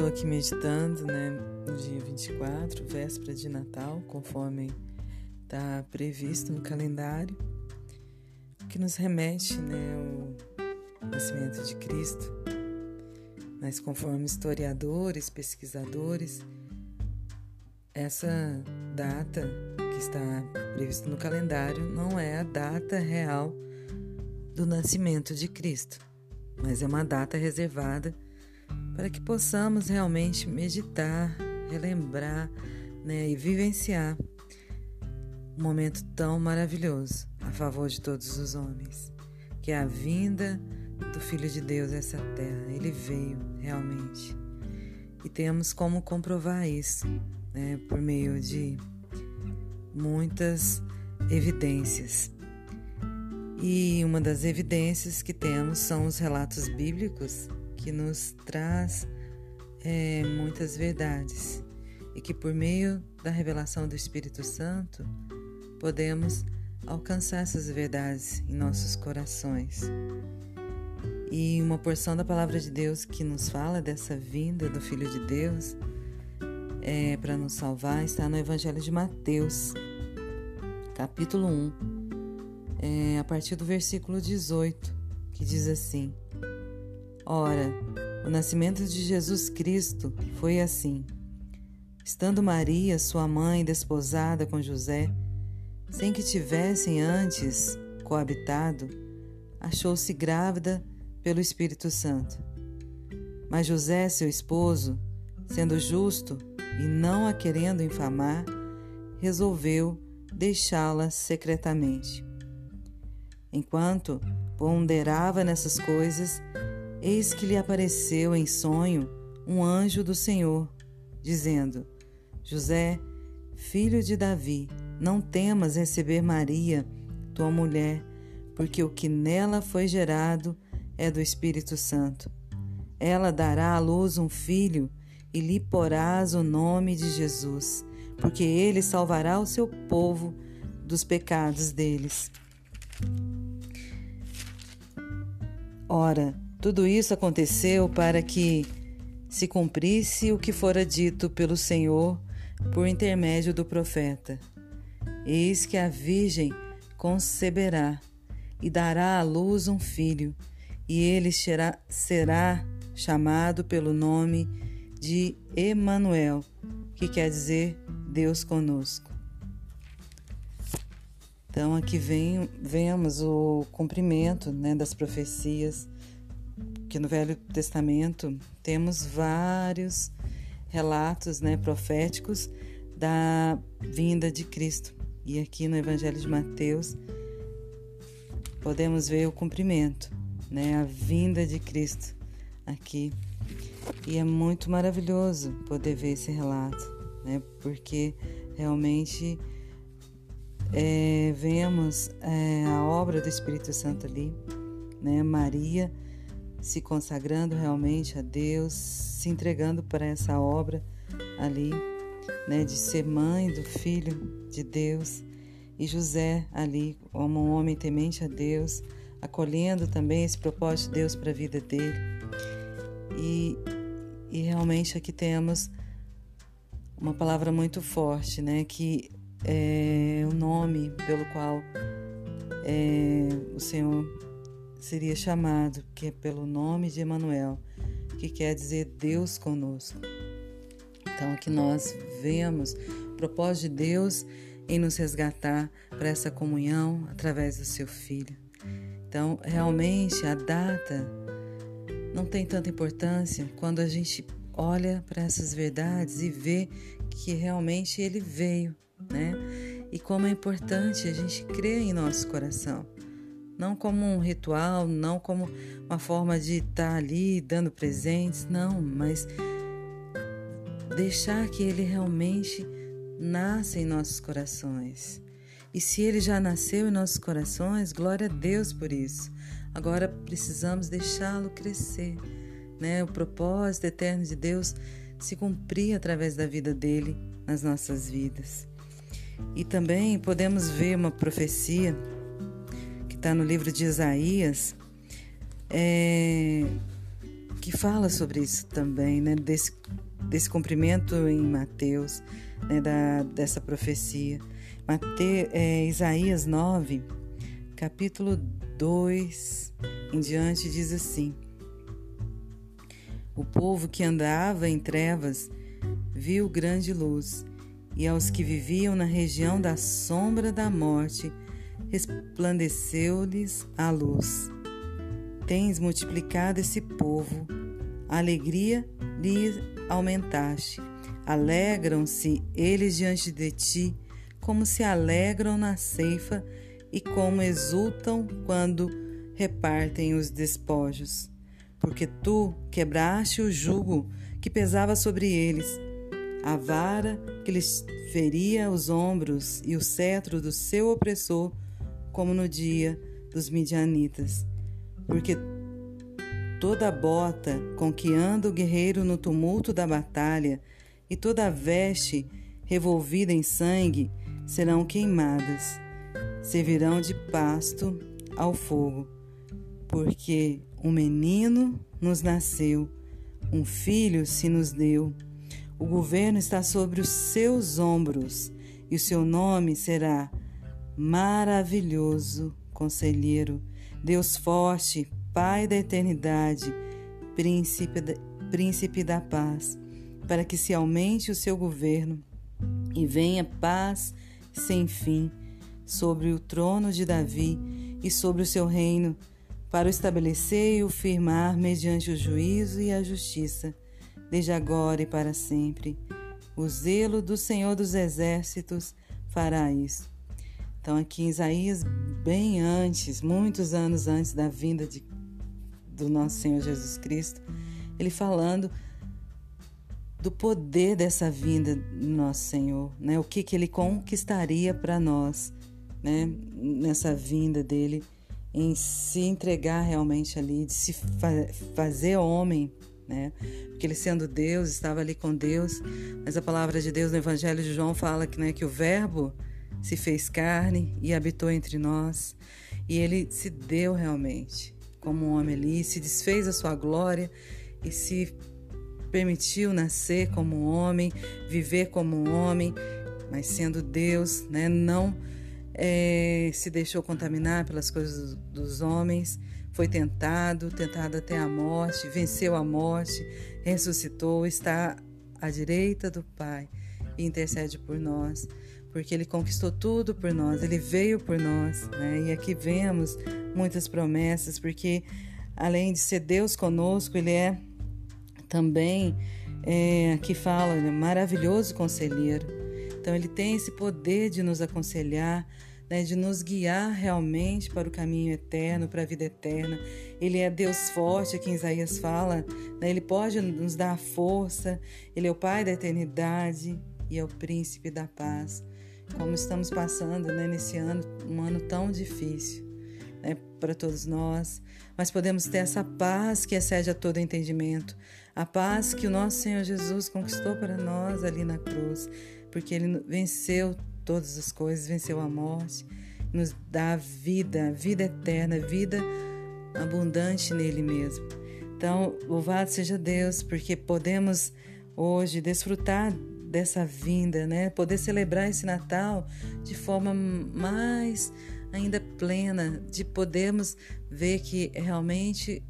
Estou aqui meditando, né, no dia 24, véspera de Natal, conforme está previsto no calendário, que nos remete, né, ao nascimento de Cristo. Mas conforme historiadores, pesquisadores, essa data que está prevista no calendário não é a data real do nascimento de Cristo, mas é uma data reservada para que possamos realmente meditar, relembrar né, e vivenciar um momento tão maravilhoso a favor de todos os homens, que é a vinda do Filho de Deus a essa terra. Ele veio realmente. E temos como comprovar isso né, por meio de muitas evidências. E uma das evidências que temos são os relatos bíblicos que nos traz é, muitas verdades e que por meio da revelação do Espírito Santo podemos alcançar essas verdades em nossos corações. E uma porção da palavra de Deus que nos fala dessa vinda do Filho de Deus é, para nos salvar está no Evangelho de Mateus, capítulo 1, é, a partir do versículo 18, que diz assim: Ora, o nascimento de Jesus Cristo foi assim. Estando Maria, sua mãe, desposada com José, sem que tivessem antes coabitado, achou-se grávida pelo Espírito Santo. Mas José, seu esposo, sendo justo e não a querendo infamar, resolveu deixá-la secretamente. Enquanto ponderava nessas coisas, Eis que lhe apareceu em sonho um anjo do Senhor, dizendo: José, filho de Davi, não temas receber Maria, tua mulher, porque o que nela foi gerado é do Espírito Santo. Ela dará à luz um filho e lhe porás o nome de Jesus, porque ele salvará o seu povo dos pecados deles. Ora, tudo isso aconteceu para que se cumprisse o que fora dito pelo Senhor por intermédio do profeta. Eis que a Virgem conceberá e dará à luz um filho, e ele será, chamado pelo nome de Emanuel, que quer dizer Deus conosco. Então aqui vem, vemos o cumprimento né, das profecias que no Velho Testamento temos vários relatos né, proféticos da vinda de Cristo. E aqui no Evangelho de Mateus podemos ver o cumprimento, né, a vinda de Cristo aqui. E é muito maravilhoso poder ver esse relato, né, porque realmente é, vemos é, a obra do Espírito Santo ali, né, Maria se consagrando realmente a Deus, se entregando para essa obra ali, né, de ser mãe do Filho de Deus, e José ali, como um homem temente a Deus, acolhendo também esse propósito de Deus para a vida dele. E, e realmente aqui temos uma palavra muito forte, né, que é o nome pelo qual é, o Senhor seria chamado, que é pelo nome de Emanuel, que quer dizer Deus conosco. Então aqui nós vemos o propósito de Deus em nos resgatar para essa comunhão através do seu filho. Então, realmente a data não tem tanta importância quando a gente olha para essas verdades e vê que realmente ele veio, né? E como é importante a gente crer em nosso coração não como um ritual, não como uma forma de estar ali dando presentes, não, mas deixar que ele realmente nasça em nossos corações. E se ele já nasceu em nossos corações, glória a Deus por isso. Agora precisamos deixá-lo crescer, né? O propósito eterno de Deus se cumprir através da vida dele nas nossas vidas. E também podemos ver uma profecia está no livro de Isaías, é, que fala sobre isso também, né? Desse, desse cumprimento em Mateus, né? da, dessa profecia. Mate, é, Isaías 9, capítulo 2 em diante, diz assim: O povo que andava em trevas viu grande luz, e aos que viviam na região da sombra da morte, resplandeceu-lhes a luz. Tens multiplicado esse povo, a alegria lhes aumentaste. Alegram-se eles diante de ti, como se alegram na ceifa e como exultam quando repartem os despojos. Porque tu quebraste o jugo que pesava sobre eles, a vara que lhes feria os ombros e o cetro do seu opressor como no dia dos midianitas. Porque toda bota com que anda o guerreiro no tumulto da batalha e toda veste revolvida em sangue serão queimadas, servirão de pasto ao fogo. Porque um menino nos nasceu, um filho se nos deu. O governo está sobre os seus ombros e o seu nome será maravilhoso conselheiro, Deus forte, Pai da eternidade, príncipe da, príncipe da paz, para que se aumente o seu governo e venha paz sem fim sobre o trono de Davi e sobre o seu reino, para o estabelecer e o firmar mediante o juízo e a justiça, desde agora e para sempre. O zelo do Senhor dos Exércitos fará isso. Então, aqui em Isaías, bem antes, muitos anos antes da vinda de, do nosso Senhor Jesus Cristo, ele falando do poder dessa vinda do nosso Senhor, né? O que, que ele conquistaria para nós, né? Nessa vinda dele, em se entregar realmente ali, de se fa fazer homem, né? Porque ele sendo Deus, estava ali com Deus, mas a palavra de Deus no Evangelho de João fala que, né, que o Verbo se fez carne e habitou entre nós. E ele se deu realmente como um homem ali, se desfez a sua glória e se permitiu nascer como homem, viver como homem, mas sendo Deus, né, não é, se deixou contaminar pelas coisas dos homens, foi tentado, tentado até a morte, venceu a morte, ressuscitou, está à direita do Pai e intercede por nós porque ele conquistou tudo por nós, ele veio por nós, né? E aqui vemos muitas promessas, porque além de ser Deus conosco, ele é também, é, aqui fala, ele é maravilhoso conselheiro. Então ele tem esse poder de nos aconselhar, né, de nos guiar realmente para o caminho eterno, para a vida eterna. Ele é Deus forte, que Isaías fala, né, ele pode nos dar força, ele é o Pai da eternidade e é o Príncipe da paz como estamos passando né, nesse ano, um ano tão difícil né, para todos nós, mas podemos ter essa paz que excede a todo entendimento, a paz que o nosso Senhor Jesus conquistou para nós ali na cruz, porque Ele venceu todas as coisas, venceu a morte, nos dá vida, vida eterna, vida abundante nele mesmo. Então, louvado seja Deus, porque podemos hoje desfrutar dessa vinda, né? Poder celebrar esse Natal de forma mais ainda plena, de podermos ver que realmente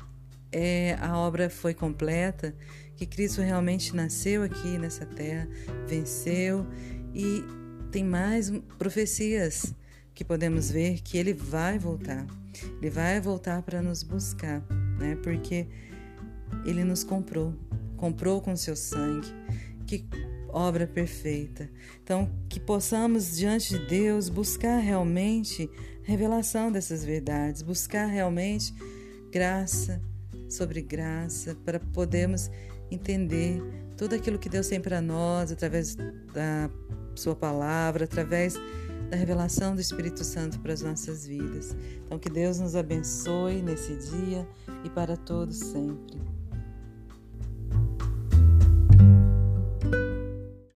é, a obra foi completa, que Cristo realmente nasceu aqui nessa terra, venceu e tem mais profecias que podemos ver que ele vai voltar. Ele vai voltar para nos buscar, né? Porque ele nos comprou, comprou com seu sangue, que obra perfeita. Então, que possamos diante de Deus buscar realmente revelação dessas verdades, buscar realmente graça sobre graça para podermos entender tudo aquilo que Deus tem para nós através da sua palavra, através da revelação do Espírito Santo para as nossas vidas. Então que Deus nos abençoe nesse dia e para todos sempre.